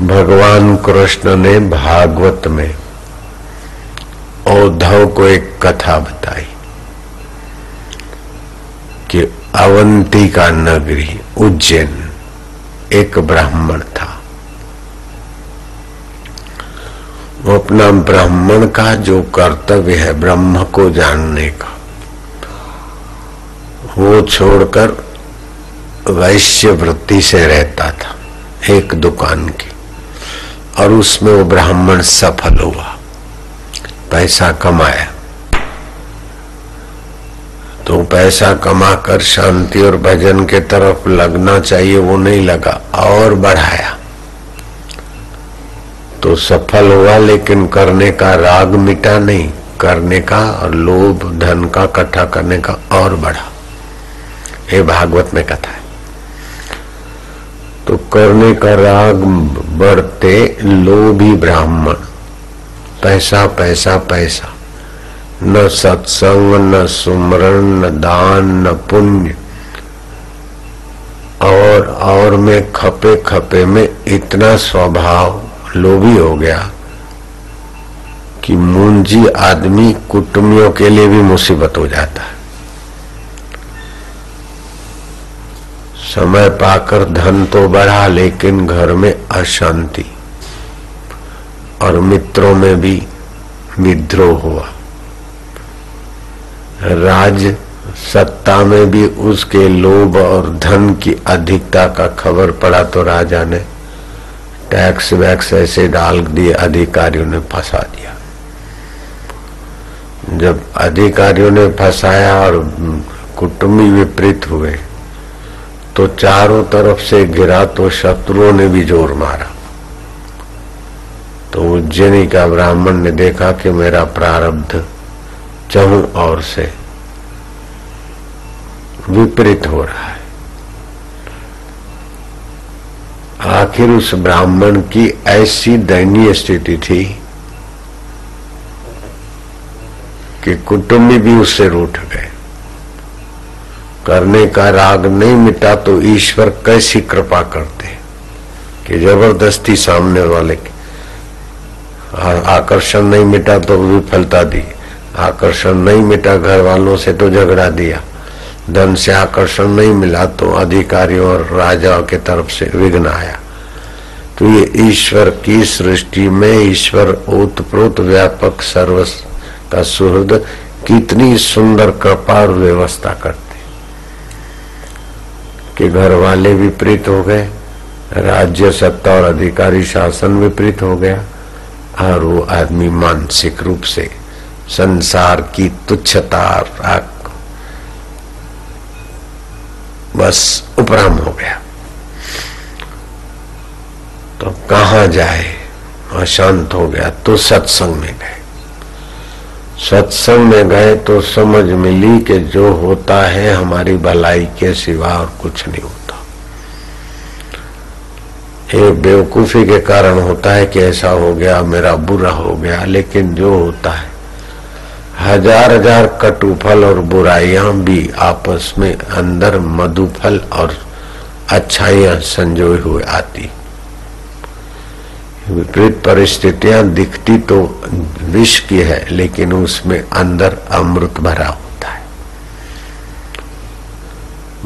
भगवान कृष्ण ने भागवत में औधव को एक कथा बताई कि अवंती का नगरी उज्जैन, एक ब्राह्मण था। वो अपना ब्राह्मण का जो कर्तव्य है ब्रह्म को जानने का, वो छोड़कर वैश्य वृत्ति से रहता था, एक दुकान की। और उसमें वो ब्राह्मण सफल हुआ। पैसा कमाया। तो पैसा कमाकर शांति और भजन के तरफ़ लगना चाहिए, वो नहीं लगा, और बढ़ाया। तो सफल हुआ, लेकिन करने का राग मिटा नहीं। करने का और लोभ, धन का इकट्ठा करने का और बढ़ा। ये भागवत में कथा है। तो करने का राग बढ़ते लोभी ब्राह्मण। पैसा पैसा पैसा। न सत्संग, न सुमरण, न दान, न पुण्य। और और में खपे खपे में इतना स्वभाव लोभी हो गया कि मुंजी आदमी कुटुंबियों के लिए भी मुसीबत हो जाता है। समय पाकर धन तो बढ़ा, लेकिन घर में अशांति। और मित्रों में भी विद्रोह हुआ। राज सत्ता में भी उसके लोभ और धन की अधिकता का खबर पड़ा तो राजा ने टैक्स वैक्स ऐसे डाल दिए, अधिकारियों ने फंसा दिया। जब अधिकारियों ने फंसाया और कुटुंबी विपरीत हुए तो चारों तरफ़ से गिरा तो शत्रुओं ने भी ज़ोर मारा। तो उज्जैनी का ब्राह्मण ने देखा कि मेरा प्रारब्ध चहु और से विपरीत हो रहा है। आखिर उस ब्राह्मण की ऐसी दयनीय स्थिति थी कि कुटुंबी भी उससे रूठ गए। करने का राग नहीं मिटा तो ईश्वर कैसी कृपा करते कि ज़बरदस्ती सामने वाले की आकर्षण नहीं मिटा तो विफलता दी। आकर्षण नहीं मिटा घर वालों से तो झगड़ा दिया। धन से आकर्षण नहीं मिला तो अधिकारियों और राजा के तरफ़ से विघ्न आया। तो ये ईश्वर की सृष्टि में ईश्वर ओतप्रोत व्यापक सर्व का सुहृद कितनी सुंदर कृपा और व्यवस्था करते कि घर वाले विपरीत हो गए, राज्य, सत्ता और अधिकारी शासन विपरीत हो गया और वो आदमी मानसिक रूप से संसार की तुच्छता बस उपराम हो गया। तो कहा जाए? अशांत हो गया तो सत्संग में गए। सत्संग में गए तो समझ मिली कि जो होता है हमारी भलाई के सिवा और कुछ नहीं होता। ये बेवकूफ़ी के कारण होता है कि ऐसा हो गया, मेरा बुरा हो गया, लेकिन जो होता है, हज़ार हज़ार कटुफल और बुराइयाँ भी आपस में अंदर मधुफल और अच्छाइयाँ संजोए हुए आती विपरीत परिस्थितियां दिखती तो विष की है लेकिन उसमें अंदर अमृत भरा होता है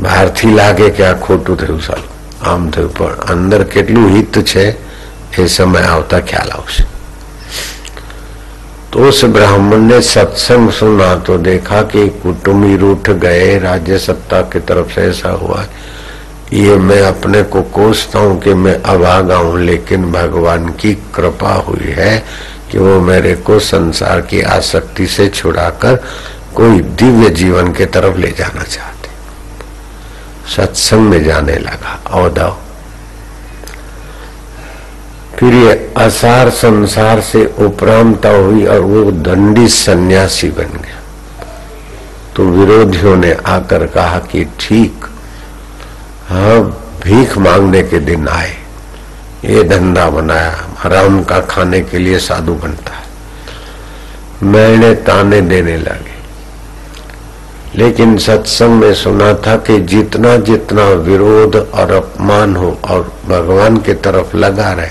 બહારથી લાગે કે આ ખોટું થયું સારું આમ થયું પણ અંદર કેટલું હિત છે એ સમય આવતા ખ્યાલ આવશે तो उस ब्राह्मण ने सत्संग सुना तो देखा कि कुटुंबी रूठ गए राज्य सत्ता की तरफ से ऐसा हुआ है ये मैं अपने को कोसता हूँ कि मैं अभागा हूँ, लेकिन भगवान की कृपा हुई है कि वो मेरे को संसार की आसक्ति से छुड़ाकर कोई दिव्य जीवन के तरफ़ ले जाना चाहते। सत्संग में जाने लगा। औदव फिर ये असार संसार से उपरामता हुई और वो दंडी सन्यासी बन गया। तो विरोधियों ने आकर कहा कि ठीक हाँ भीख मांगने के दिन आए। ये धंधा बनाया, हराम का खाने के लिए साधु बनता है। मैंने ताने देने लगे। लेकिन सत्संग में सुना था कि जितना जितना विरोध और अपमान हो और भगवान के तरफ़ लगा रहे,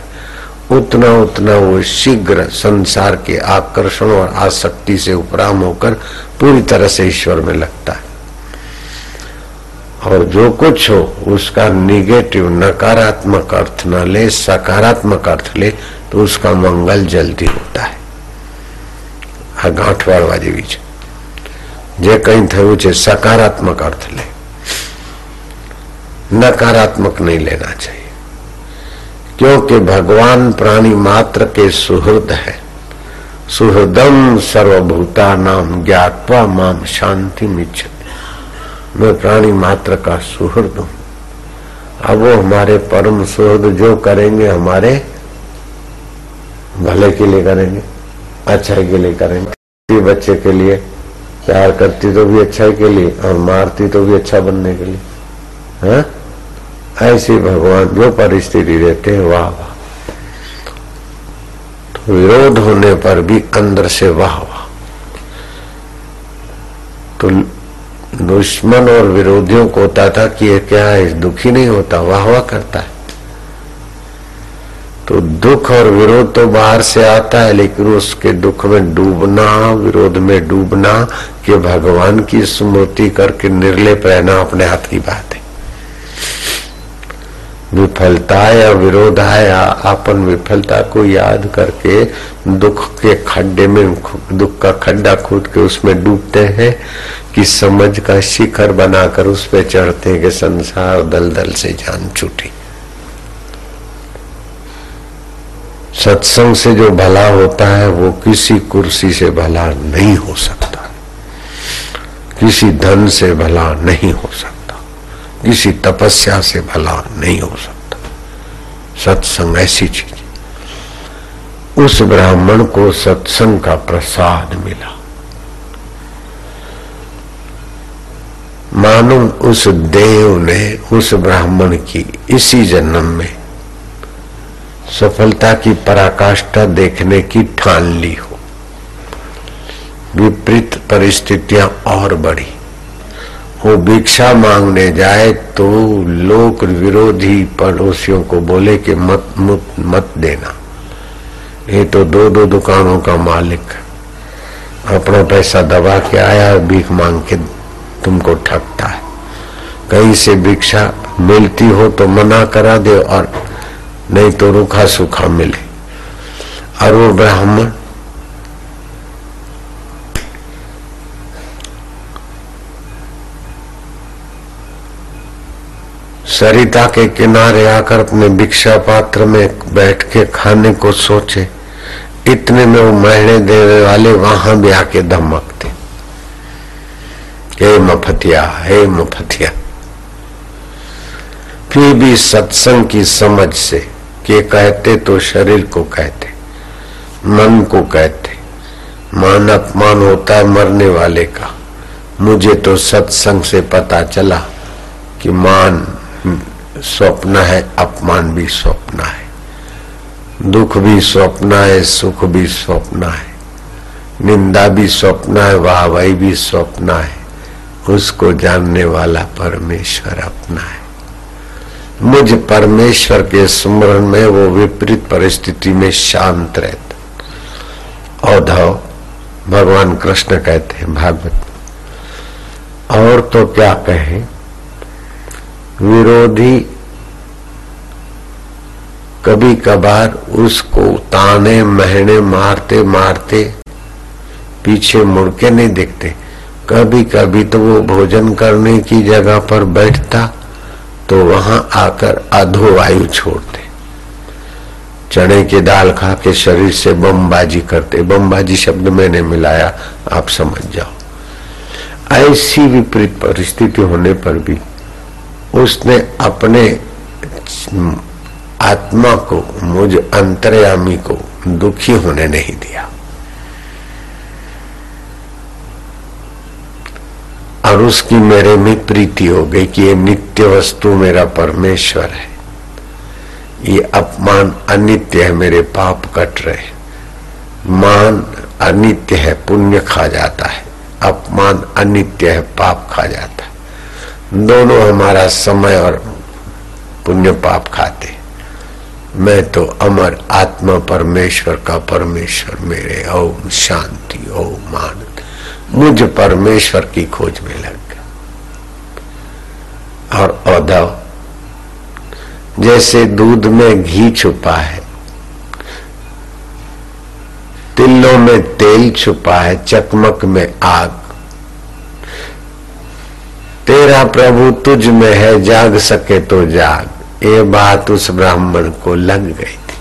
उतना उतना वो शीघ्र संसार के आकर्षण और आसक्ति से उपराम होकर पूरी तरह से ईश्वर में लगता है। और जो कुछ हो, उसका निगेटिव नकारात्मक अर्थ न ले, सकारात्मक अर्थ ले तो उसका मंगल जल्दी होता है। आ ગાંઠવાળવા જેવી છે जे कहीं થયું सकारात्मक अर्थ ले। नकारात्मक नहीं लेना चाहिए। क्योंकि भगवान प्राणी मात्र के सुहृद है। सुहृदम सर्वभूता नाम ज्ञातवा माम शांति मिच्छत मैं प्राणी मात्र का सुहृद हूँ। अब वो हमारे परम सुहृद जो करेंगे, हमारे भले के लिए करेंगे, अच्छाई के लिए करेंगे। बच्चे के लिए प्यार करती तो भी अच्छाई के लिए और मारती तो भी अच्छा बनने के लिए। है हाँ? ऐसे भगवान जो परिस्थिति देते हैं, वाह वाह। तो विरोध होने पर भी अंदर से वाह वाह। तो दुश्मन और विरोधियों को होता था कि ये क्या है दुखी नहीं होता, वाह वाह करता है। तो दुख और विरोध तो बाहर से आता है, लेकिन उसके दुख में डूबना, विरोध में डूबना, के भगवान की स्मृति करके निर्लेप रहना अपने हाथ की बात है। विफलता या विरोध आया अपन विफलता को याद करके दुख के खड्डे में, दुख का खड्डा खोद के उसमें डूबते हैं कि समझ का शिखर बनाकर उस पर चढ़ते हैं कि संसार दलदल से जान छूटी। सत्संग से जो भला होता है, वो किसी कुर्सी से भला नहीं हो सकता। किसी धन से भला नहीं हो सकता। किसी तपस्या से भला नहीं हो सकता। सत्संग ऐसी चीज़। उस ब्राह्मण को सत्संग का प्रसाद मिला। मानो उस देव ने उस ब्राह्मण की इसी जन्म में सफलता की पराकाष्ठा देखने की ठान ली हो। विपरीत परिस्थितियाँ और बढ़ी। वो भिक्षा मांगने जाए तो लोक विरोधी पड़ोसियों को बोले कि मत मत, मत देना। ये तो दो दो दुकानों का मालिक अपना पैसा दबा के आया भीख मांग के तुमको ठगता है। कहीं से भिक्षा मिलती हो तो मना करा दे और नहीं तो रूखा सूखा मिले। और वो ब्राह्मण सरिता के किनारे आकर अपने भिक्षा पात्र में बैठ के खाने को सोचे। इतने में वो महीने देने वाले वहाँ भी आके धमकते। हे मफतिया हे मफतिया। फिर भी सत्संग की समझ से के कहते तो शरीर को कहते, मन को कहते। मान अपमान होता है मरने वाले का। मुझे तो सत्संग से पता चला कि मान स्वप्न है, अपमान भी स्वप्न है। दुख भी स्वप्न है, सुख भी स्वप्न है। निंदा भी स्वप्न है, वाहवाही भी स्वप्न है। उसको जानने वाला परमेश्वर अपना है। मुझ परमेश्वर के स्मरण में वो विपरीत परिस्थिति में शांत रहता। औधव भगवान कृष्ण कहते हैं, भागवत, और तो क्या कहें? विरोधी कभी कभार उसको ताने, महने, मारते मारते पीछे मुड़ के नहीं देखते। कभी कभी तो वो भोजन करने की जगह पर बैठता तो वहाँ आकर अधो वायु छोड़ते। चने की दाल खा के शरीर से बमबाजी करते। बमबाजी शब्द मैंने मिलाया, आप समझ जाओ। ऐसी विपरीत परिस्थिति होने पर भी उसने अपने आत्मा को, मुझ अंतर्यामी को दुखी होने नहीं दिया। और उसकी मेरे में प्रीति हो गई कि ये नित्य वस्तु मेरा परमेश्वर है। ये अपमान अनित्य है, मेरे पाप कट रहे मान अनित्य है, पुण्य खा जाता है। अपमान अनित्य है, पाप खा जाता है। दोनों हमारा समय और पुण्य पाप खाते। मैं तो अमर आत्मा परमेश्वर का परमेश्वर मेरे। ओम शांति, ओम आनंद। मुझ परमेश्वर की खोज में लग गया। और औधव जैसे दूध में घी छुपा है तिल्लों में तेल छुपा है, चकमक में आग तेरा प्रभु तुझ में है, जाग सके तो जाग। ये बात उस ब्राह्मण को लग गई थी।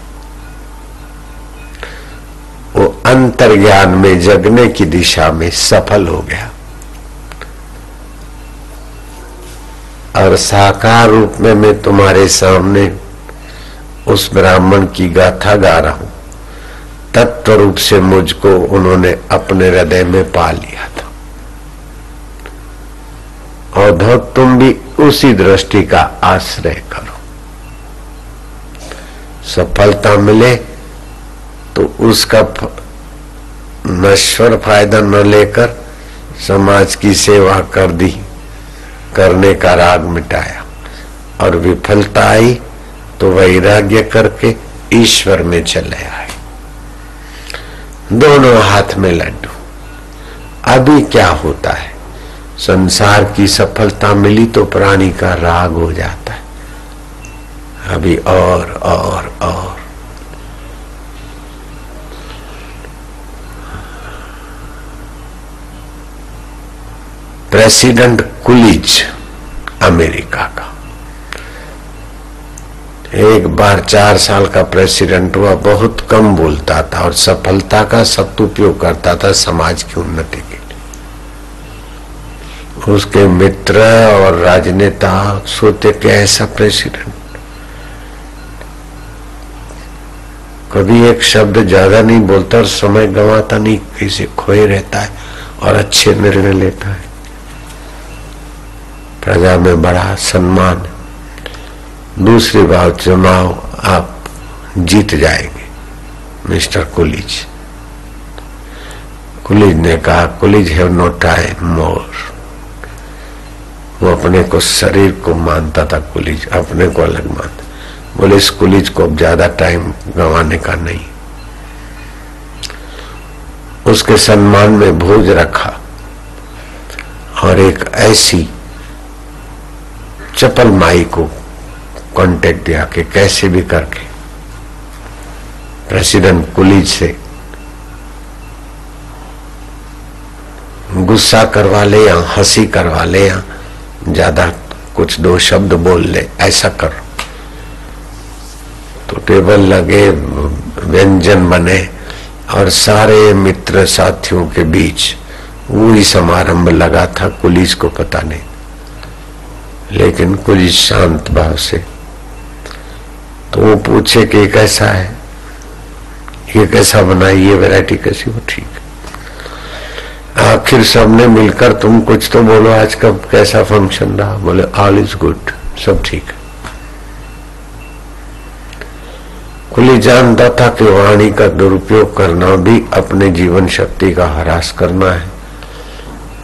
वो अंतर्ज्ञान में जगने की दिशा में सफल हो गया। और साकार रूप में मैं तुम्हारे सामने उस ब्राह्मण की गाथा गा रहा हूँ। तत्व रूप से मुझको उन्होंने अपने हृदय में पा लिया था। और तुम भी उसी दृष्टि का आश्रय करो। सफलता मिले तो उसका नश्वर फ़ायदा न लेकर समाज की सेवा कर दी, करने का राग मिटाया। और विफलता आई तो वैराग्य करके ईश्वर में चले आए। दोनों हाथ में लड्डू। अभी क्या होता है? संसार की सफलता मिली तो प्राणी का राग हो जाता है। अभी और और और। प्रेसिडेंट कुलिज अमेरिका का। एक बार चार साल का प्रेसिडेंट हुआ, बहुत कम बोलता था और सफलता का सदुपयोग करता था समाज की उन्नति के। उसके मित्र और राजनेता सोते कि ऐसा प्रेसिडेंट। कभी एक शब्द ज़्यादा नहीं बोलता और समय गंवाता नहीं, किसी खोए रहता है और अच्छे निर्णय लेता है। प्रजा में बड़ा सम्मान। दूसरी बात, चुनाव आप जीत जाएँगे, मिस्टर कुलिज। कुलिज ने कहा, Coolidge have no time more. वो अपने को शरीर को मानता था कुलीज, अपने को अलग मानता। बोले, इस कुलीज को अब ज़्यादा टाइम गंवाने का नहीं। उसके सम्मान में भोज रखा और एक ऐसी चपल माई को कांटेक्ट दिया कि कैसे भी करके प्रेसिडेंट कुलीज से गुस्सा करवा ले या हँसी करवा ले या ज़्यादा कुछ दो शब्द बोल ले, ऐसा कर। तो टेबल लगे, व्यंजन बने, और सारे मित्र साथियों के बीच वही समारंभ लगा था, कुलिस को पता नहीं। लेकिन कुछ शांत भाव से। तो वो पूछे कि कैसा है? ये कैसा बना ये वैरायटी कैसी हो? ठीक। आखिर सबने मिलकर तुम कुछ तो बोलो, आज कब कैसा फ़ंक्शन रहा? बोले ऑल इज़ गुड सब ठीक है. जानता था कि वाणी का दुरुपयोग करना भी अपने जीवन शक्ति का हरास करना है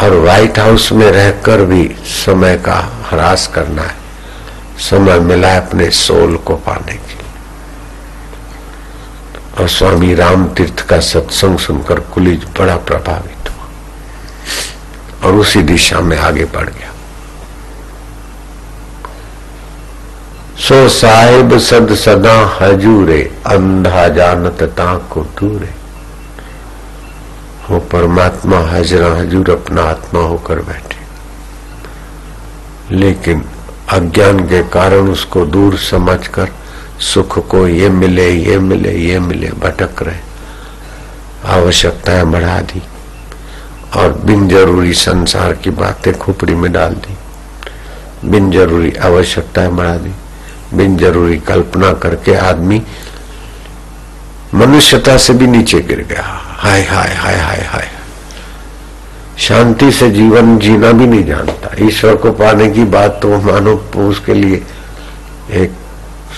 और व्हाइट हाउस में रहकर भी समय का ह्रास करना है। समय मिला है अपने सोल को पाने के लिए। और स्वामी राम तीर्थ का सत्संग सुनकर कुलिज बड़ा प्रभावित हुआ। और उसी दिशा में आगे बढ़ गया। सो साहिब सद सदा हजूरे, अंधा जानत को दूरे। वो परमात्मा हजरा हजूर अपना आत्मा होकर बैठे। लेकिन अज्ञान के कारण उसको दूर समझकर सुख को ये मिले ये मिले ये मिले, भटक रहे। आवश्यकताएँ बढ़ा दी। और बिन ज़रूरी संसार की बातें खोपड़ी में डाल दी। बिन ज़रूरी आवश्यकताएँ बढ़ा दी। बिन ज़रूरी कल्पना करके आदमी मनुष्यता से भी नीचे गिर गया। हाय हाय हाय हाय हाय। शांति से जीवन जीना भी नहीं जानता। ईश्वर को पाने की बात तो मानो उसके लिए एक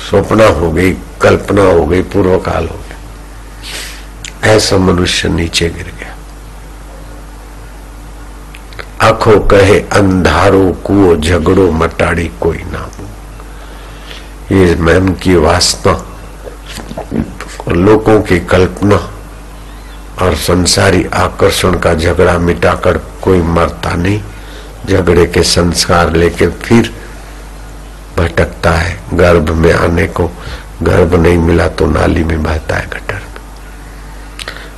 स्वप्न हो गई, कल्पना हो गई पूर्व काल हो गया। ऐसा मनुष्य नीचे गिर गया। आँखों कहे, अंधारो, कुओ, झगड़ो, मटाड़ी कोई ना ये मन की वासना लोगों की कल्पना और संसारी आकर्षण का झगड़ा मिटाकर कोई मरता नहीं, झगड़े के संस्कार लेके फिर भटकता है। गर्भ में आने को, गर्भ नहीं मिला तो नाली में बहता है गटर।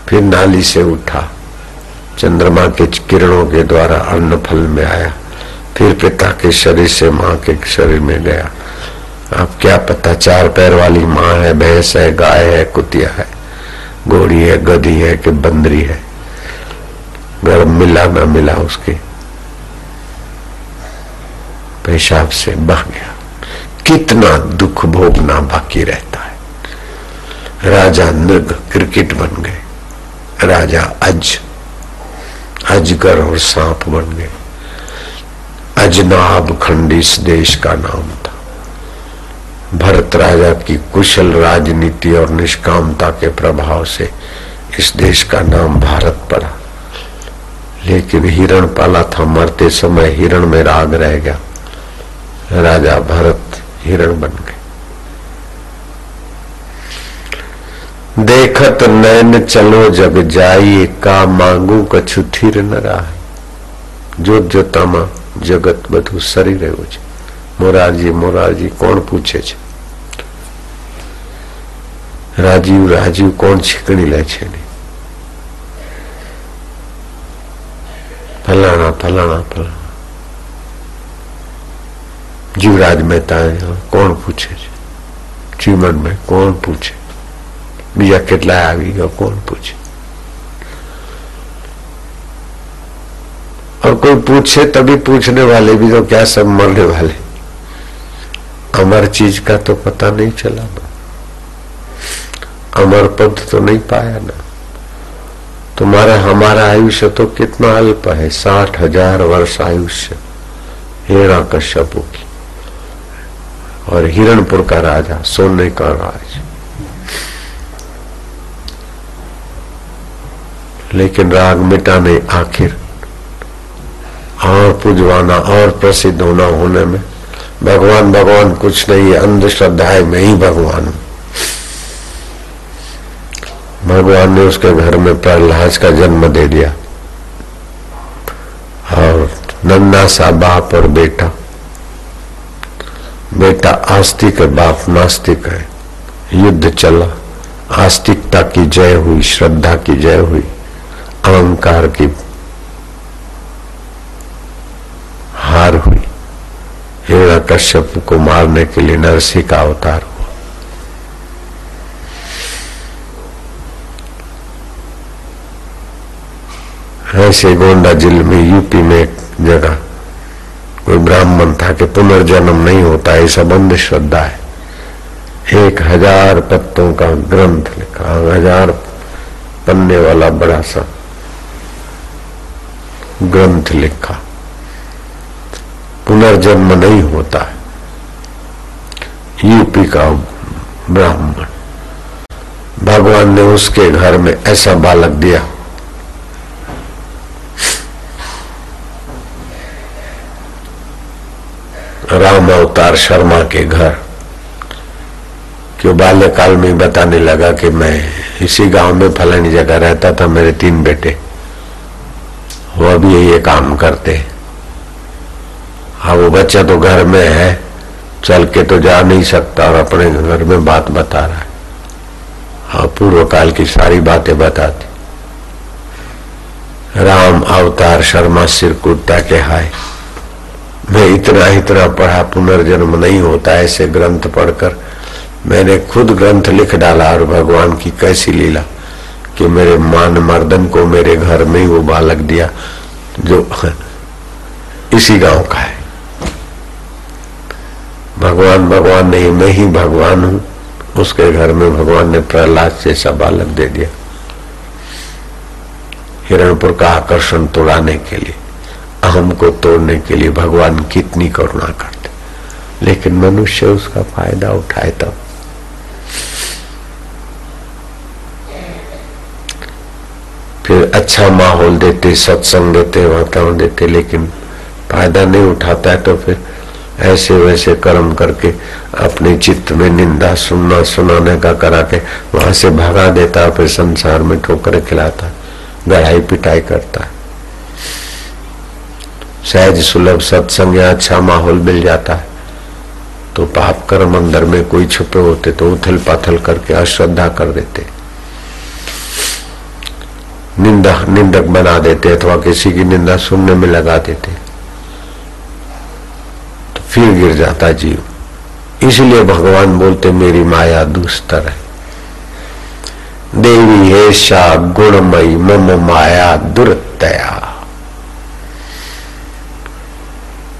फिर नाली से उठा। चंद्रमा के किरणों के द्वारा अन्न फल में आया। फिर पिता के शरीर से माँ के शरीर में गया। अब क्या पता, चार पैर वाली माँ है, भैंस है, गाय है, कुतिया है। घोड़ी है, गधी है कि बंदरी है। गर्भ मिला ना मिला उसके। पेशाब से बह गया। कितना दुख भोगना बाकी रहता है। राजा नृग क्रिकेट बन गए। राजा अज अजगर और सांप बन गए। अजनाब खंड इस देश का नाम था। भरत राजा की कुशल राजनीति और निष्कामता के प्रभाव से इस देश का नाम भारत पड़ा। लेकिन हिरण पाला था, मरते समय हिरण में राग रह गया। राजा भरत हिरण बन गए देखत नैन चलो जग जाइए का मांगू कछु थीर न रहा જોત જોતામાં જગત બધું સરી રહ્યું છે મોરારજી મોરારજી કોણ પૂછે છે રાજીવ રાજીવ કોણ છીકણી લે છે ફલાણા ફલાણા ફલાણા જીવરાજ મહેતા કોણ પૂછે છે જીવન में કોણ પૂછે બીજા કેટલા આવી ગયો કોણ પૂછે और कोई पूछे तभी पूछने वाले भी तो क्या सब मरने वाले अमर चीज का तो पता नहीं चला ना अमर पद तो नहीं पाया ना तुम्हारा हमारा आयुष्य तो कितना अल्प है साठ हजार वर्ष आयुष्य हिरणा कश्यपु की और हिरणपुर का राजा सोने का राज लेकिन राग मिटाने आखिर। और पुजवाना, और प्रसिद्ध होना होने में। भगवान भगवान कुछ नहीं है अंधश्रद्धा है मैं ही भगवान। हूँ भगवान ने उसके घर में प्रहलाद का जन्म दे दिया। और नन्ना सा बाप और बेटा। बेटा आस्तिक है, बाप नास्तिक है। युद्ध चला। आस्तिकता की जय हुई, श्रद्धा की जय हुई। अहंकार की हार हुई। हिरणा कश्यप को मारने के लिए नरसिंह का अवतार हुआ। ऐसे गोंडा ज़िले में, यूपी में एक जगह, कोई ब्राह्मण था कि पुनर्जन्म नहीं होता है सब अंधश्रद्धा है। एक हज़ार पत्तों का ग्रंथ लिखा हज़ार पन्ने वाला बड़ा सा ग्रंथ लिखा। पुनर्जन्म नहीं होता है। यूपी का ब्राह्मण। भगवान ने उसके घर में ऐसा बालक दिया। राम अवतार शर्मा के घर। क्यों बाल्यकाल में बताने लगा कि मैं इसी गाँव में फलानी जगह रहता था, मेरे तीन बेटे। वो अभी ये काम करते हैं। वो बच्चा तो घर में है, चल के तो जा नहीं सकता और अपने घर में बात बता रहा है। हाँ पूर्व काल की सारी बातें बताती। राम अवतार शर्मा सिर कूदता के हाय, मैं इतना इतना पढ़ा, पुनर्जन्म नहीं होता, ऐसे ग्रंथ पढ़कर मैंने खुद ग्रंथ लिख डाला और भगवान की कैसी लीला। कि मेरे मान मर्दन को मेरे घर में वो बालक दिया, जो इसी गाँव का है। भगवान भगवान नहीं, मैं ही भगवान हूँ। उसके घर में भगवान ने प्रहलाद जैसा बालक दे दिया। हिरणपुर का आकर्षण तोड़ाने के लिए, अहम को तोड़ने के लिए भगवान कितनी करुणा करते। लेकिन मनुष्य उसका फ़ायदा उठाए तब। फिर अच्छा माहौल देते, सत्संग देते, वातावरण देते, लेकिन फ़ायदा नहीं उठाता है तो फिर ऐसे वैसे कर्म करके अपने चित्त में निंदा सुनना, सुनाने का करा के वहाँ से भगा देता फिर संसार में ठोकर खिलाता, गढ़ाई पिटाई करता सहज, सुलभ, सत्संग या अच्छा माहौल मिल जाता है। तो पाप कर्म अंदर में कोई छुपे होते तो उथल पाथल करके अश्रद्धा कर देते। निंदा, निंदक बना देते अथवा किसी की निंदा सुनने में लगा देते। तो फिर गिर जाता जीव। इसलिए भगवान बोलते, मेरी माया दुस्तर है। देवी ऐसा गुणमयी, मम माया दुर्तया।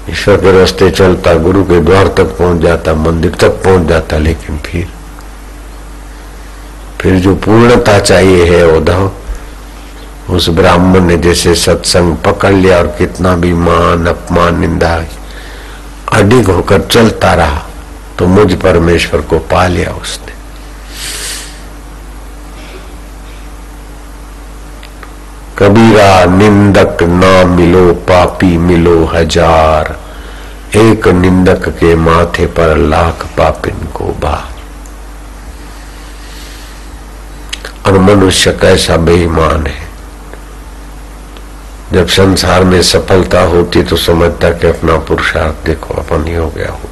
ईश्वर के रास्ते चलता, गुरु के द्वार तक पहुँच जाता, मंदिर तक पहुँच जाता, लेकिन फिर फिर जो पूर्णता चाहिए है उद्धव उस ब्राह्मण ने जैसे सत्संग पकड़ लिया और कितना भी मान, अपमान, निंदा अडिग होकर चलता रहा तो मुझ परमेश्वर को पा लिया उसने। कबीरा, निंदक ना मिलो, पापी मिलो हज़ार, एक निंदक के माथे पर लाख पापिन को बा और मनुष्य कैसा बेईमान है? जब संसार में सफलता होती तो समझता कि अपना पुरुषार्थ देखो, अपन ही हो गया हो।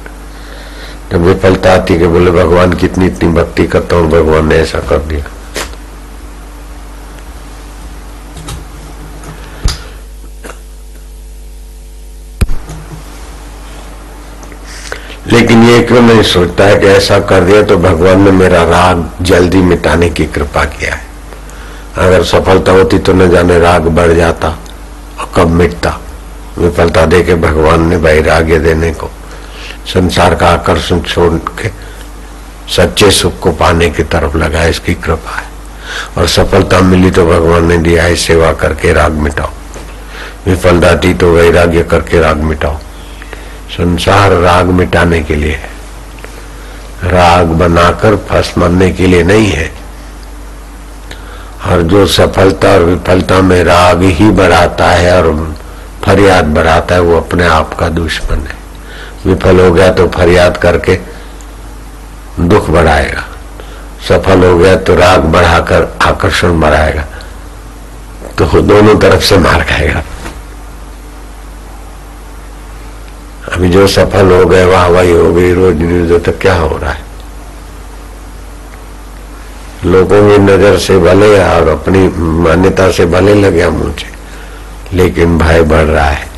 जब विफलता आती कि बोले, भगवान कितनी इतनी भक्ति करता हूँ, भगवान ने ऐसा कर दिया। लेकिन ये क्यों नहीं सोचता है कि ऐसा कर दिया तो भगवान ने मेरा राग जल्दी मिटाने की कृपा किया है। अगर सफलता होती तो न जाने राग बढ़ जाता। कब मिटता? विफलता दे के भगवान ने वैराग्य देने को। संसार का आकर्षण छोड़ के सच्चे सुख को पाने की तरफ़ लगा, इसकी कृपा है। और सफलता मिली तो भगवान ने दिया है, सेवा करके राग मिटाओ। विफलता दी तो वैराग्य करके राग मिटाओ। संसार राग मिटाने के लिए है। राग बनाकर फंस मरने के लिए नहीं है। और जो सफलता और विफलता में राग ही बढ़ाता है और फरियाद बढ़ाता है, वो अपने आप का दुश्मन है। विफल हो गया तो फरियाद करके दुख बढ़ाएगा। सफल हो गया तो राग बढ़ाकर आकर्षण बढ़ाएगा। तो दोनों तरफ़ से मार खाएगा। अभी जो सफल हो गए, वाह, वाही हो गई रोज न्यूज़ तो क्या हो रहा है? लोगों की नज़र से भले और अपनी मान्यता से भले लगे मुझे, लेकिन भय बढ़ रहा है।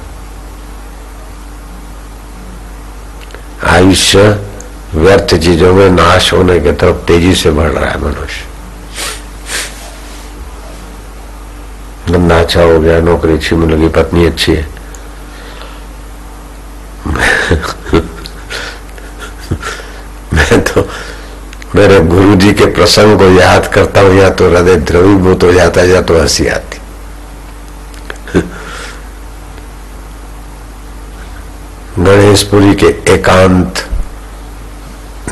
आयुष्य व्यर्थ चीज़ों में नाश होने की तरफ़ तेज़ी से बढ़ रहा है मनुष्य। धंधा अच्छा हो गया, नौकरी अच्छी मिलेगी पत्नी अच्छी है। मैं तो मेरे गुरु जी के प्रसंग को याद करता हूँ, या तो हृदय द्रवीभूत हो जाता है, या तो हँसी आती। गणेशपुरी के एकांत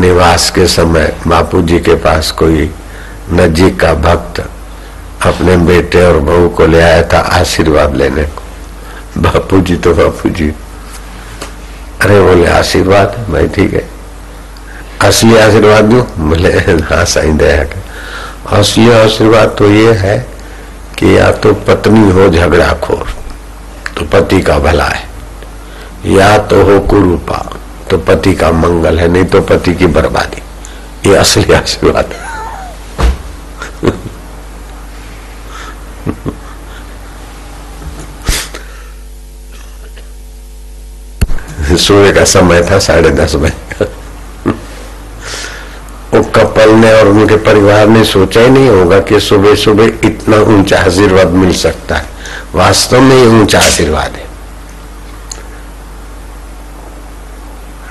निवास के समय बापू जी के पास कोई नजीक का भक्त अपने बेटे और बहू को ले आया था आशीर्वाद लेने को। बापू जी तो बापू जी अरे बोले, आशीर्वाद? भाई ठीक है। असली आशीर्वाद दू, बोले हाँ साईं दया कर असली आशीर्वाद तो ये है कि या तो पत्नी हो झगड़ा खोर तो पति का भला है। या तो हो कुरूपा तो पति का मंगल है, नहीं तो पति की बर्बादी। ये असली आशीर्वाद है। सूर्य का समय था, साढ़े दस बजे। वो कपल ने और उनके परिवार ने सोचा ही नहीं होगा कि सुबह सुबह इतना ऊँचा आशीर्वाद मिल सकता है। वास्तव में ये ऊँचा आशीर्वाद है।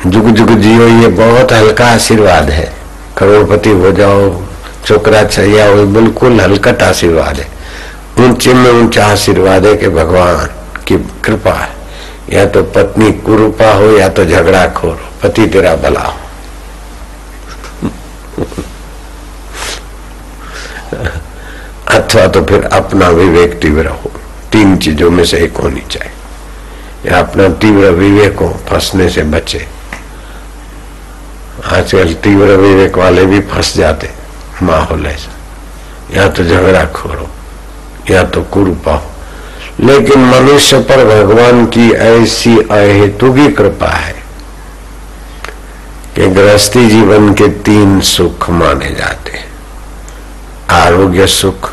जुग जुग जियो, ये बहुत हल्का आशीर्वाद है। करोड़पति हो जाओ, छोकरा छैया हो बिल्कुल हलकट आशीर्वाद है। ऊँचे में ऊँचा आशीर्वाद है कि भगवान की कृपा है। या तो पत्नी कुरूपा हो, या तो झगड़ा खोर पति तेरा भला हो। अथवा तो फिर अपना विवेक तीव्र हो। तीन चीज़ों में से एक होनी चाहिए। या अपना तीव्र विवेक हो, फंसने से बचे। आजकल तीव्र विवेक वाले भी फंस जाते माहौल ऐसा। या तो झगड़ा खोरो या तो कुरूपा हो। लेकिन मनुष्य पर भगवान की ऐसी अहेतु की कृपा है कि गृहस्थी जीवन के तीन सुख माने जाते आरोग्य सुख,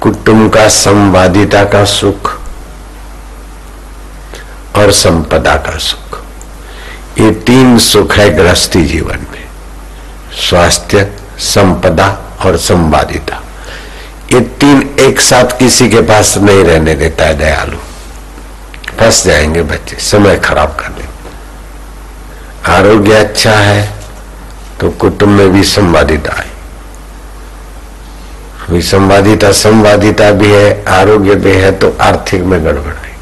कुटुंब का संवादिता का सुख और संपदा का सुख। ये तीन सुख है गृहस्थी जीवन में। स्वास्थ्य, संपदा और संवादिता। ये तीन एक साथ किसी के पास नहीं रहने देता है दयालु। फंस जाएँगे बच्चे, समय खराब कर देंगे। आरोग्य अच्छा है तो कुटुंब में भी संवादिता है। विसंवादिता संवादिता भी है, आरोग्य भी है तो आर्थिक में गड़बड़ है।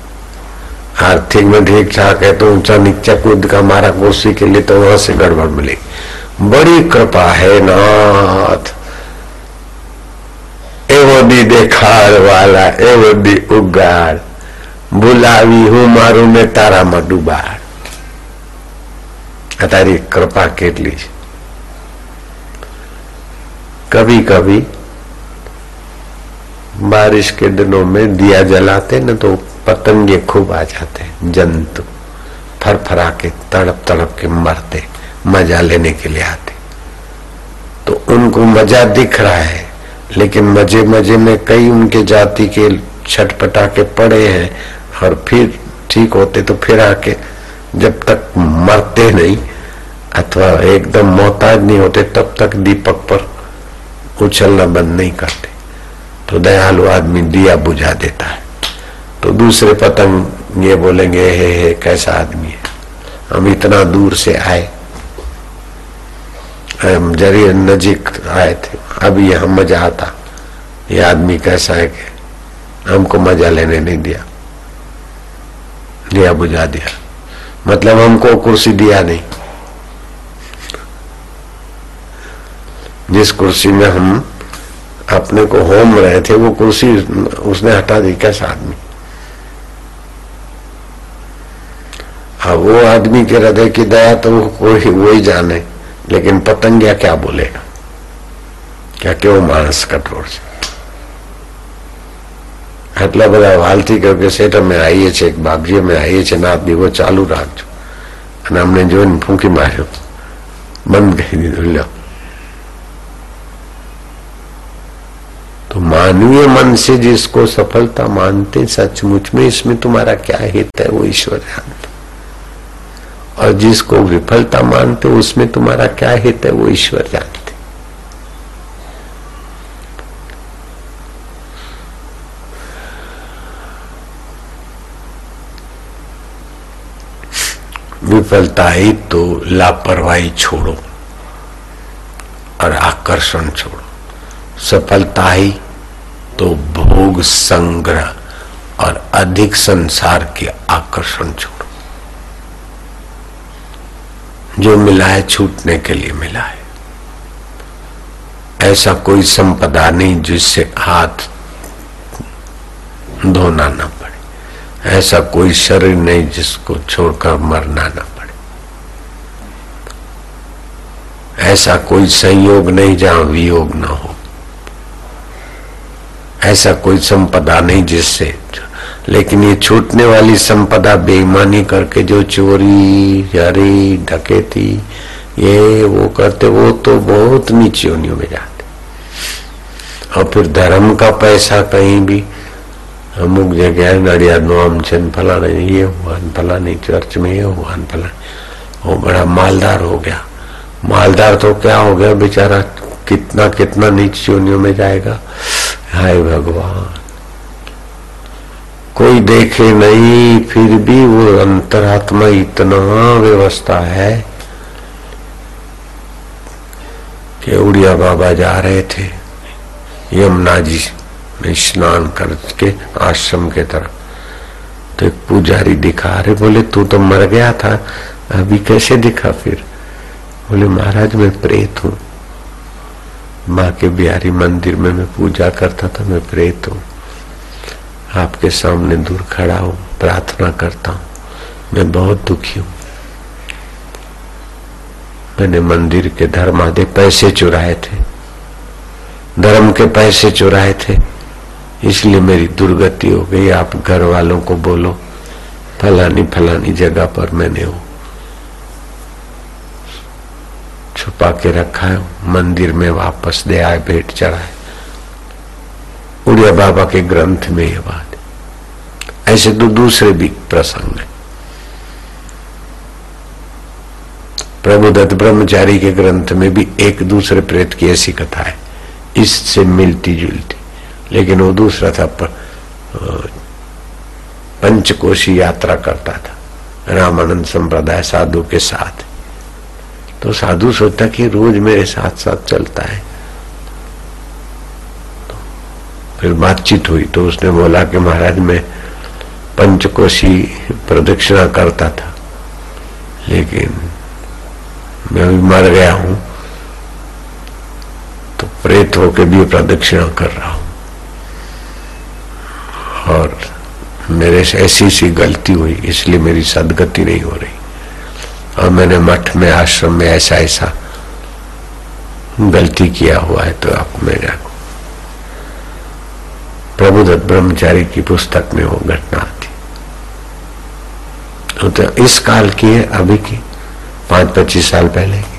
आर्थिक में ठीक ठाक है तो ऊँचा नीचा कूद का मारा कुर्सी के लिए तो वहाँ से गड़बड़ मिलेगी। बड़ी कृपा है नाथ। एवं दी देखाड़ वाला, एवं उगाड़ बुलावी हूं मारू ने तारा में डूबाड़ तारी कृपा કેટલી છે कभी कभी बारिश के दिनों में दिया जलाते न तो पतंगे खूब आ जाते जंतु फरफरा के तड़प तड़प के मरते मजा लेने के लिए आते तो उनको मजा दिख रहा है लेकिन मजे मजे में कई उनके जाति के छटपटा के पड़े हैं और फिर ठीक होते तो फिर आके जब तक मरते नहीं, अथवा एकदम मोहताज नहीं होते, तब तक दीपक पर उछलना बंद नहीं करते। तो दयालु आदमी दिया बुझा देता है। तो दूसरे पतंग ये बोलेंगे, हे हे, कैसा आदमी है? हम इतना दूर से आए। हम ज़रिए नजीक आए थे। अब यह मज़ा आता। ये आदमी कैसा है कि हमको मज़ा लेने नहीं दिया। दिया बुझा दिया। मतलब हमको कुर्सी दिया नहीं। जिस कुर्सी में हम अपने को होम रहे थे, वो कुर्सी उसने हटा दी कैसा आदमी अब वो आदमी के हृदय की दया तो कोई वो ही जाने, लेकिन पतंगिया क्या बोलेगा क्या क्यों मानस कठोर से? આટલા બધા વાલથી કહ્યું કે સેટ અમે આવીએ છીએ બાપજી અમે આવીએ છીએ નાથ દીવો ચાલુ રાખજો અને અમને જોઈને ફૂંકી માર્યો બંધ કરી દીધું લ્યો तो मानवीय मन से जिसको सफलता मानते सचमुच में इसमें तुम्हारा क्या हित है वो ईश्वर जानता और जिसको विफलता मानते उसमें तुम्हारा क्या हित है वो ईश्वर जानते विफलता आई तो लापरवाही छोड़ो और आकर्षण छोड़ो। सफलता आई तो भोग संग्रह और अधिक संसार के आकर्षण छोड़ो। जो मिला है छूटने के लिए मिला है। ऐसा कोई संपदा नहीं जिससे हाथ धोना न पड़े। ऐसा कोई शरीर नहीं जिसको छोड़कर मरना न पड़े। ऐसा कोई संयोग नहीं जहाँ वियोग न हो। ऐसा कोई संपदा नहीं जिससे, लेकिन ये छूटने वाली संपदा बेईमानी करके जो चोरी यारी डकेती, ये वो करते, वो तो बहुत नीचे में जाते। और फिर धर्म का पैसा कहीं भी અમુક જગ્યાએ નડિયાદનું આમ છે ને फलाना ये हुआ फलानी चर्च में ये हुआ फला वो बड़ा मालदार हो गया मालदार तो क्या हो गया बेचारा कितना कितना नीच योनियों में जाएगा हाय भगवान कोई देखे नहीं फिर भी वो अंतरात्मा इतना व्यवस्था है कि उड़िया बाबा जा रहे थे यमुना जी में स्नान करके आश्रम के तरफ़। तो एक पुजारी दिखा रहे बोले, तू तो मर गया था, अभी कैसे दिखा फिर? बोले, महाराज, मैं प्रेत हूँ। माँ के बिहारी मंदिर में मैं पूजा करता था, मैं प्रेत हूँ। आपके सामने दूर खड़ा हूँ, प्रार्थना करता हूँ। मैं बहुत दुखी हूँ। मैंने मंदिर के धर्म आदि पैसे चुराए थे। धर्म के पैसे चुराए थे। इसलिए मेरी दुर्गति हो गई। आप घर वालों को बोलो, फलानी फलानी जगह पर मैंने वो छुपा के रखा है। मंदिर में वापस दे आए, भेंट चढ़ाए। उड़िया बाबा के ग्रंथ में ये बात ऐसे तो दूसरे भी प्रसंग है। प्रभुदत्त ब्रह्मचारी के ग्रंथ में भी एक दूसरे प्रेत की ऐसी कथा है। इससे मिलती जुलती। लेकिन वो दूसरा था पंचकोशी यात्रा करता था, रामानंद संप्रदाय साधु के साथ। तो साधु सोचता कि रोज मेरे साथ साथ चलता है। तो फिर बातचीत हुई तो उसने बोला कि महाराज, मैं पंचकोशी प्रदक्षिणा करता था, लेकिन मैं भी मर गया हूँ तो प्रेत होकर भी प्रदक्षिणा कर रहा हूँ और मेरे से ऐसी सी गलती हुई, इसलिए मेरी सदगति नहीं हो रही। और मैंने मठ में, आश्रम में ऐसा ऐसा गलती किया हुआ है तो आप मेरा प्रभुदत्त ब्रह्मचारी की पुस्तक में वो घटना आती। तो इस काल की है, अभी की, पाँच पच्चीस साल पहले की।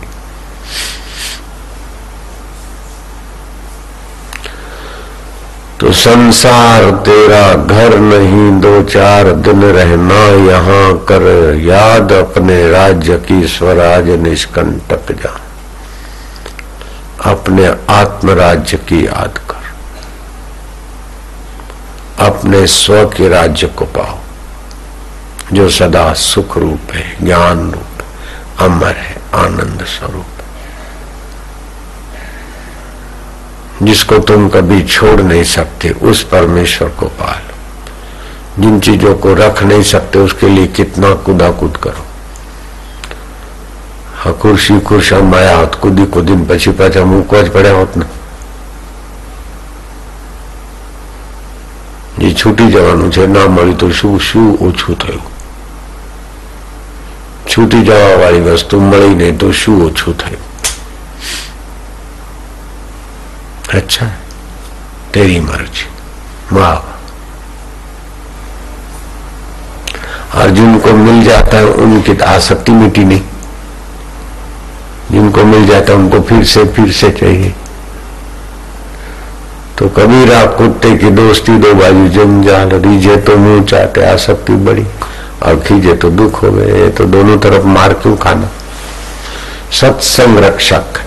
तो संसार तेरा घर नहीं, दो चार दिन रहना यहाँ कर, याद अपने राज्य की स्वराज निष्कंटक जा। अपने आत्मराज्य की याद कर। अपने स्व के राज्य को पाओ, जो सदा सुख रूप है ज्ञान रूप अमर है, आनंद स्वरूप। जिसको तुम कभी छोड़ नहीं सकते उस परमेश्वर को पालो जिन चीजों को रख नहीं सकते उसके लिए कितना कुदा कूद करो હા ખુરશી ખુરશા માયા હોત કૂદી કૂદીને પછી પાછા મૂકવા જ પડ્યા હોત ને જે છૂટી જવાનું છે ના મળ્યું તો શું શું ઓછું થયું છૂટી જવા વાળી વસ્તુ મળી નહીં તો શું ઓછું થયું अच्छा तेरी मर्ज़ी। वाह। और जिनको मिल जाता है, उनकी आसक्ति मिटी नहीं। जिनको मिल जाता है, उनको फिर से फिर से चाहिए। तो कबीरा कुत्ते की दोस्ती, दो बाजू जंजाल रीझे तो मुँह चाहते आसक्ति बड़ी। और खींचे तो दुख हो गए तो दोनों तरफ़ मार क्यों खाना? सत्संग रक्षक,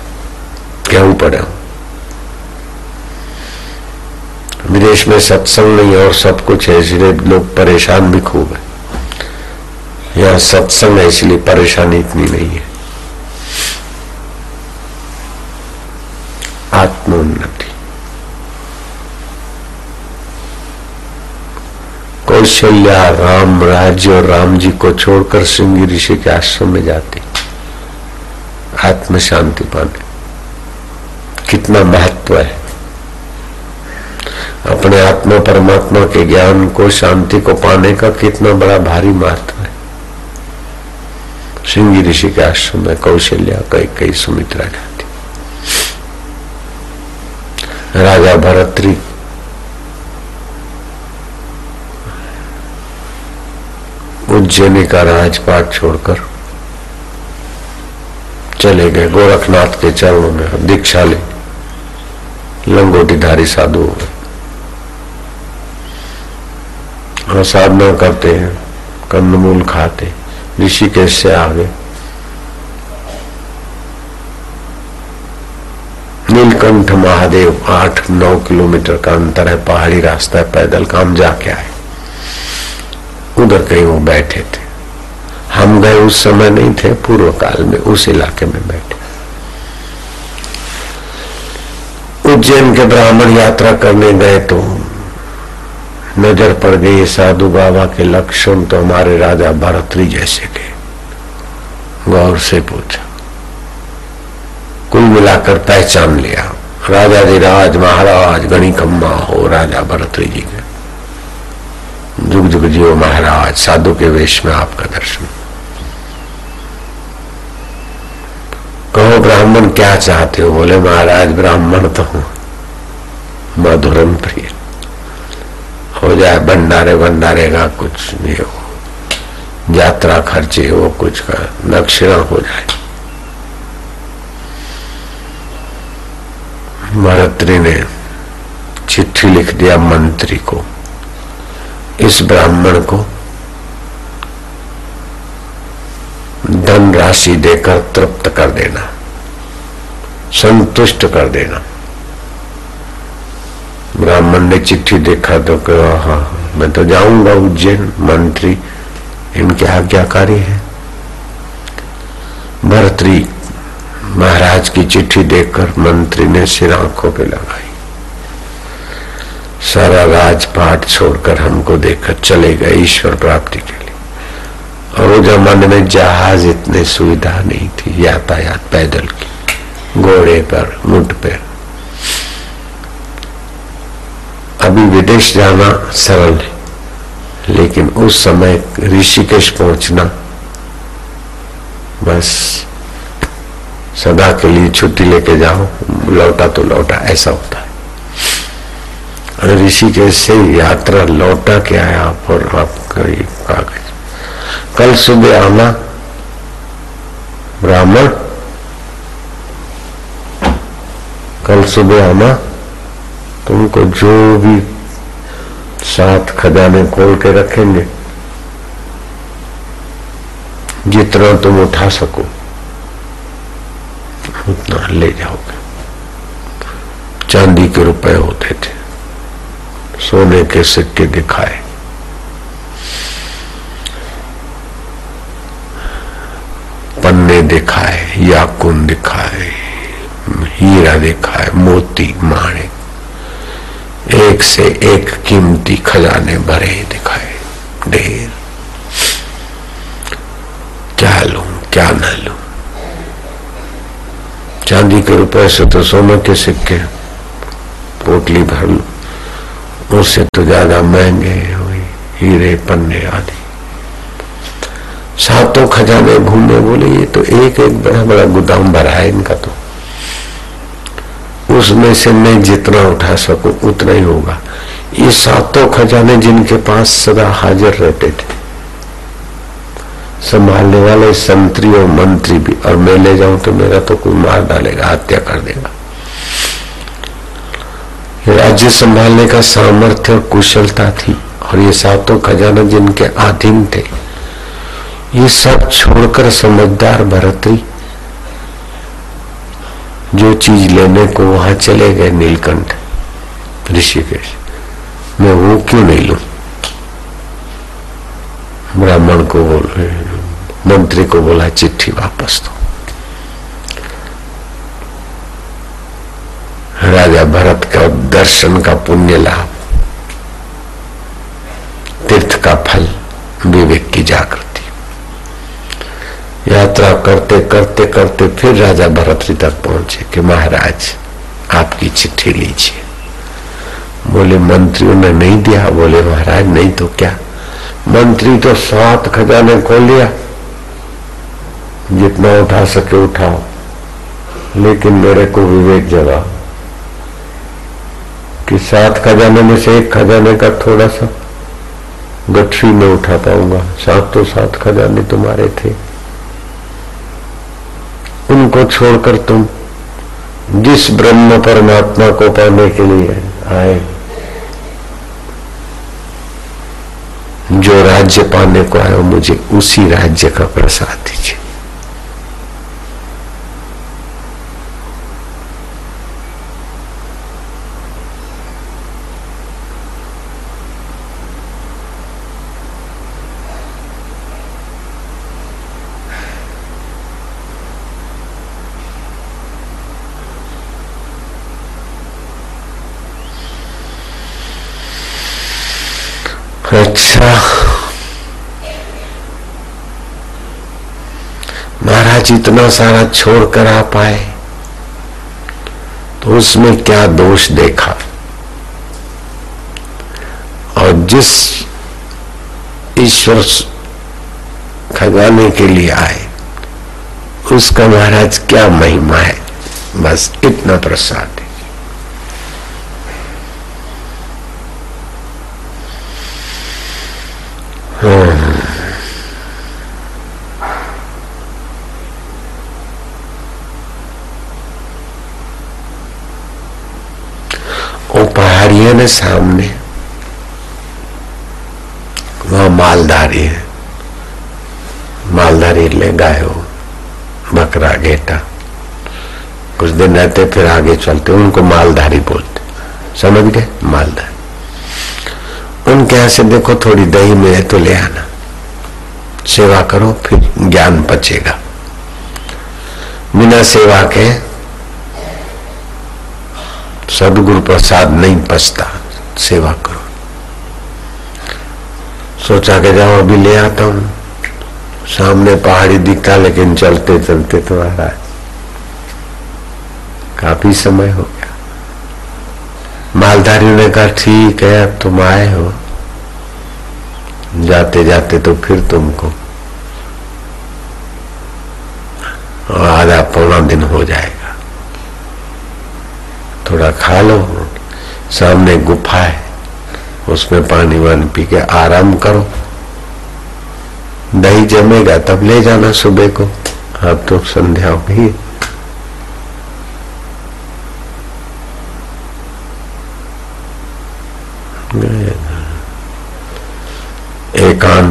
कहूँ पड़े हूँ विदेश में सत्संग नहीं और सब कुछ है, इसलिए लोग परेशान भी खूब है। यहाँ सत्संग है, इसलिए परेशानी इतनी नहीं है। आत्मोन्नति। कौशल्या राम राज्य और राम जी को छोड़कर सिंह ऋषि के आश्रम में जाती। आत्म शांति पाने। कितना महत्व है। अपने आत्मा परमात्मा के ज्ञान को, शांति को पाने का कितना बड़ा भारी महत्व है। सिंह ऋषि के आश्रम में कौशल्या कई कई सुमित्रा जाती राजा भरत्री उज्जैनी का राजपाट छोड़कर चले गए। गोरखनाथ के चरणों में दीक्षा ले लंगोटीधारी साधु हो गए। और साधना करते हैं, कंदमूल खाते ऋषिकेश से आगे नीलकंठ महादेव आठ नौ किलोमीटर का अंतर है, पहाड़ी रास्ता है, पैदल काम जाके आए। उधर कहीं वो बैठे थे। हम गए उस समय नहीं थे, पूर्व काल में उस इलाके में बैठे। उज्जैन के ब्राह्मण यात्रा करने गए तो नज़र पड़ गई साधु बाबा के लक्षण तो हमारे राजा भरतरी जैसे के गौर से पूछा। कुल मिलाकर पहचान लिया। राजा जी राज महाराज गणी खम्मा हो, राजा भरतरी जी के। जुग जुग जियो महाराज, साधु के वेश में आपका दर्शन। कहो, ब्राह्मण, क्या चाहते हो? बोले, महाराज, ब्राह्मण तो हूँ। मधुरम प्रिय। हो जाए, भंडारे भंडारे का कुछ नहीं हो। यात्रा खर्चे हो, कुछ का दक्षिणा हो जाए। भरतरी ने चिट्ठी लिख दिया मंत्री को, इस ब्राह्मण को। धन राशि देकर तृप्त कर देना, संतुष्ट कर देना। ब्राह्मण ने चिट्ठी देखा तो कहा हाँ मैं तो जाऊँगा उज्जैन, मंत्री। इनके आज्ञाकारी है? भरतरी महाराज की चिट्ठी देखकर मंत्री ने सिर आँखों पे लगाई। सारा राजपाट छोड़कर हमको देखकर चले गए ईश्वर प्राप्ति के लिए। और वो जमाने में जहाज़ इतने सुविधा नहीं थी, यातायात पैदल की। घोड़े पर मुठ पर अभी विदेश जाना सरल है, लेकिन उस समय ऋषिकेश पहुँचना बस सदा के लिए छुट्टी लेके जाओ, लौटा तो लौटा, ऐसा होता है। ऋषिकेश से यात्रा लौटा के आया और आपका कागज़। कल सुबह आना, ब्राह्मण। कल सुबह आना तुमको जो भी सात खजाने खोल के रखेंगे, जितना तुम उठा सको, उतना ले जाओगे। चांदी के रुपए होते थे, सोने के सिक्के दिखाए। पन्ने दिखाए, याकुन दिखाए, हीरा दिखाए, मोती माणे एक से एक कीमती खजाने भरे दिखाए। ढेर। क्या लू, क्या न लू। चांदी के रुपए से तो सोने के सिक्के, पोटली भर लू। उससे तो ज़्यादा महँगे हुई हीरे, पन्ने आदि। सातों खजाने घूमे बोले, ये तो एक एक बड़ा बड़ा गोदाम भरा है इनका तो। उसमें से मैं जितना उठा सकूँ, उतना ही होगा। ये सातों खजाने जिनके पास सदा हाजिर रहते थे। संभालने वाले संतरी और मंत्री भी, और मैं ले जाऊँ तो मेरा तो कोई मार डालेगा, हत्या कर देगा। राज्य संभालने का सामर्थ्य और कुशलता थी, और ये सातों खजाना जिनके अधीन थे, ये सब छोड़कर समझदार भरतरी जो चीज़ लेने को वहाँ चले गए नीलकंठ, ऋषिकेश। मैं वो क्यों नहीं लू? ब्राह्मण को बोले मंत्री को बोला, चिट्ठी वापस दो। राजा भरत का दर्शन का पुण्य लाभ, तीर्थ का फल, विवेक की जागृति। यात्रा करते करते करते फिर राजा भरत तक पहुँचे कि महाराज, आपकी चिट्ठी लीजिए। बोले, मंत्रियों ने नहीं दिया। बोले, महाराज, नहीं तो क्या? मंत्री तो सात खजाने खोल लिया। जितना उठा सके उठाओ। लेकिन मेरे को विवेक जगा कि सात खजाने में से एक खजाने का थोड़ा सा गठरी में उठा पाऊँगा। सात तो सात खजाने तुम्हारे थे। उनको छोड़कर तुम जिस ब्रह्म परमात्मा को पाने के लिए आए, जो राज्य पाने को आयो मुझे उसी राज्य का प्रसाद दीजिए। अच्छा। महाराज, इतना सारा छोड़कर आ पाए तो उसमें क्या दोष देखा? और जिस ईश्वर खगाने के लिए आए, उसका महाराज क्या महिमा है? बस इतना प्रसाद है। ने सामने वहाँ मालधारी है। मालधारी ले गाय बकरा घेटा कुछ दिन रहते फिर आगे चलते, उनको मालधारी बोलते। समझ गए? मालधारी। उनके यहाँ से देखो थोड़ी दही में है तो ले आना। सेवा करो, फिर ज्ञान बचेगा बिना सेवा के सदगुरु प्रसाद नहीं पचता। सेवा करो। सोचा के जाओ, अभी ले आता हूँ। सामने पहाड़ी दिखता, लेकिन चलते चलते तो आ रहा है। काफ़ी समय हो गया। मालधारियों ने कहा, ठीक है, अब तुम आए हो। जाते जाते तो फिर तुमको आधा पौना दिन हो जाएगा। थोड़ा खा लो, सामने गुफा है, उसमें पानी वानी पी के आराम करो। दही जमेगा, तब ले जाना सुबह को। अब तो संध्या हो गई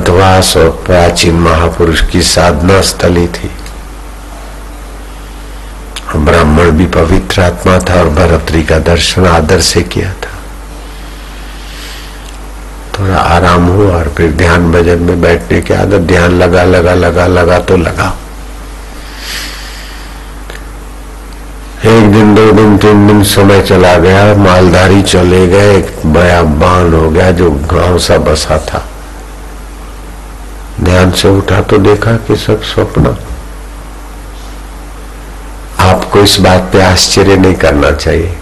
एकांतवास और प्राचीन महापुरुष की साधना स्थली थी। ब्राह्मण भी पवित्र आत्मा था और भरतरी का दर्शन आदर से किया था। थोड़ा आराम हुआ और फिर ध्यान भजन में बैठने के आदत, ध्यान लगा लगा लगा लगा तो लगा। एक दिन, दो दिन, तीन दिन समय चला गया, मालधारी चले गए, एक बया बान हो गया जो गाँव सा बसा था। ध्यान से उठा तो देखा कि सब स्वप्न। आपको इस बात पे आश्चर्य नहीं करना चाहिए।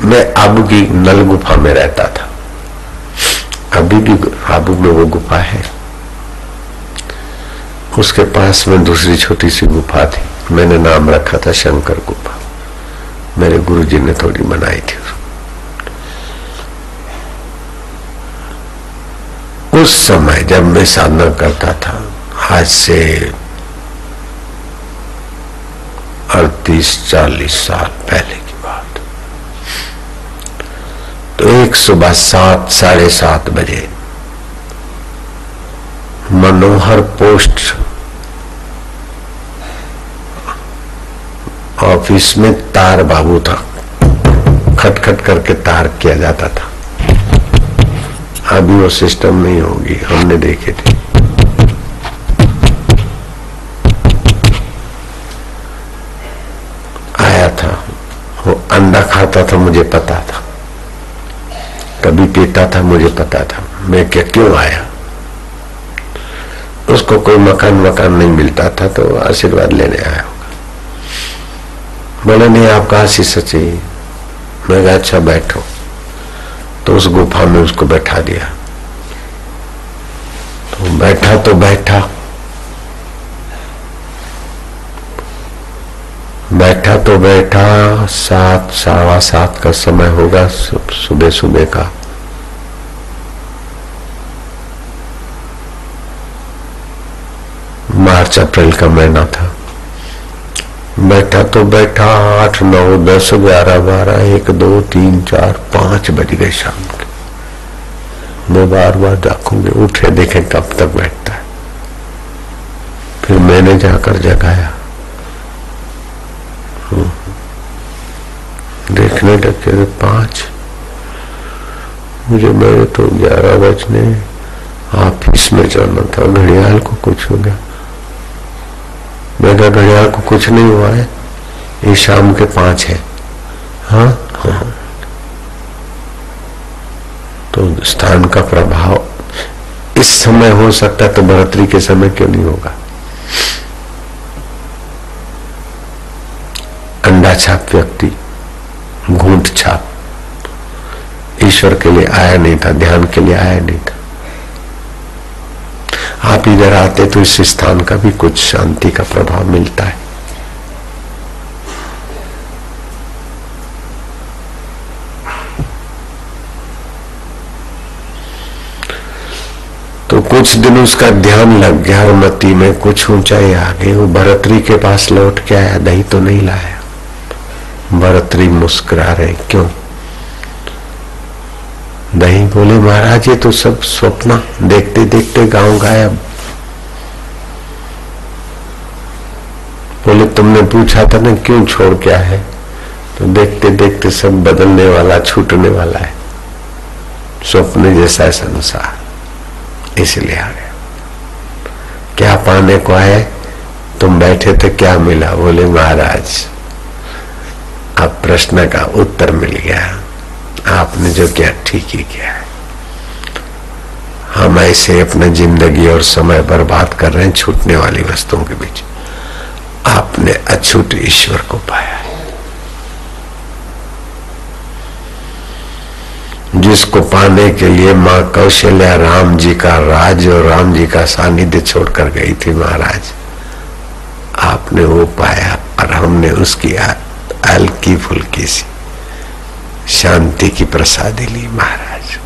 मैं अब की नल गुफा में रहता था। अभी भी आबू में वो गुफा है। उसके पास में दूसरी छोटी सी गुफा थी। मैंने नाम रखा था शंकर गुफा। मेरे गुरुजी ने थोड़ी बनाई थी उस समय जब मैं साधना करता था, आज से अड़तीस चालीस साल पहले की बात। तो एक सुबह सात, साढ़े सात बजे मनोहर पोस्ट ऑफ़िस में तार बाबू था। खटखट करके तार किया जाता था। अभी वो सिस्टम नहीं होगी, हमने देखे थे। आया था, वो अंडा खाता था, मुझे पता था। कभी पीता था, मुझे पता था। मैं क्या, क्यों आया? उसको कोई मकान मकान नहीं मिलता था तो आशीर्वाद लेने आया होगा। बोले, नहीं, आपका आशीष चाहिए मैं अच्छा बैठो। तो उस गुफा में उसको बैठा दिया। तो बैठा तो बैठा। बैठा तो बैठा, सात सावा सात का समय होगा सुबह सुबह का। मार्च, अप्रैल का महीना था। बैठा तो बैठा, आठ, नौ, दस, ग्यारह, बारह, एक, दो, तीन, चार, पाँच बज गए शाम के। मैं बार बार देखूँगे उठे, देखे कब तक बैठता है। फिर मैंने जाकर जगाया। देखने लगे पाँच। मुझे मेरे तो ग्यारह बजने ऑफ़िस में जाना था, घड़ियाल को कुछ हो गया। मेरा घड़ियाल को कुछ नहीं हुआ है। ये शाम के पाँच है। हाँ? हाँ तो स्थान का प्रभाव इस समय हो सकता है तो भरतरी के समय क्यों नहीं होगा? अंडा छाप व्यक्ति, घूंट छाप। ईश्वर के लिए आया नहीं था, ध्यान के लिए आया नहीं था। आप इधर आते तो इस स्थान का भी कुछ शांति का प्रभाव मिलता है। तो कुछ दिन उसका ध्यान लग गया मती में कुछ ऊंचाई आ गई वो भरतरी के पास लौट के आया, दही तो नहीं लाया। भरतरी मुस्कुरा रहे, क्यों? दही बोले, महाराज, ये तो सब स्वप्न देखते देखते गाँव गायब। बोले, तुमने पूछा था ना, क्यों छोड़ क्या है? तो देखते देखते सब बदलने वाला, छूटने वाला है। स्वप्न जैसा है संसार, इसलिए आ गया। क्या पाने को आए? तुम बैठे थे, क्या मिला? बोले, महाराज, अब प्रश्न का उत्तर मिल गया। आपने जो किया ठीक ही किया है। हम ऐसे अपने ज़िंदगी और समय बर्बाद कर रहे हैं छूटने वाली वस्तुओं के बीच। आपने अछूट ईश्वर को पाया है। जिसको पाने के लिए माँ कौशल्या राम जी का राज और राम जी का सानिध्य छोड़कर गई थी महाराज। आपने वो पाया और हमने उसकी हल्की फुल्की सी। शांति की प्रसादी ली महाराज।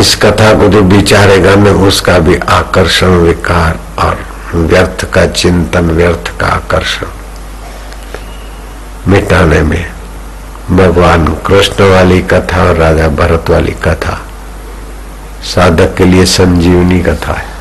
इस कथा को जो विचारेगा, में उसका भी आकर्षण, विकार और व्यर्थ का चिंतन, व्यर्थ का आकर्षण मिटाने में भगवान कृष्ण वाली कथा और राजा भरत वाली कथा साधक के लिए संजीवनी कथा है।